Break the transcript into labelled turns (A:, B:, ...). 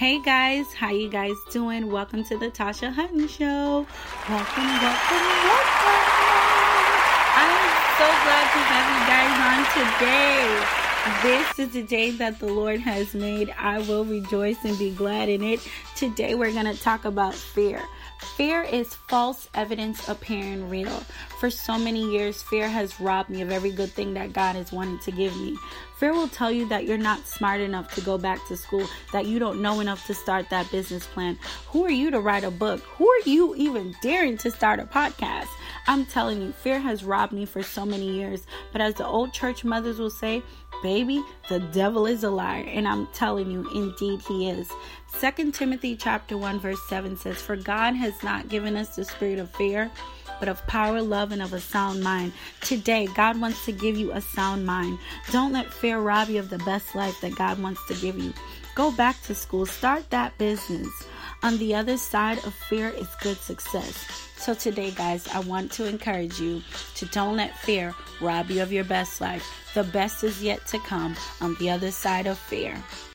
A: Hey guys, how you guys doing? Welcome to the Tasha Hutton Show. Welcome, welcome, welcome. I'm so glad to have you guys on today. This is the day that the Lord has made. I will rejoice and be glad in it. Today we're going to talk about fear. Fear is false evidence appearing real. For so many years, fear has robbed me of every good thing that God has wanted to give me. Fear will tell you that you're not smart enough to go back to school, that you don't know enough to start that business plan. Who are you to write a book? Who are you even daring to start a podcast? I'm telling you, fear has robbed me for so many years. But as the old church mothers will say, baby, the devil is a liar. And I'm telling you, indeed he is. Second Timothy chapter 1 verse 7 says, For God has not given us the spirit of fear, but of power, love, and of a sound mind. Today, God wants to give you a sound mind. Don't let fear rob you of the best life that God wants to give you. Go back to school, start that business. On the other side of fear is good success. So today, guys, I want to encourage you to don't let fear rob you of your best life. The best is yet to come on the other side of fear.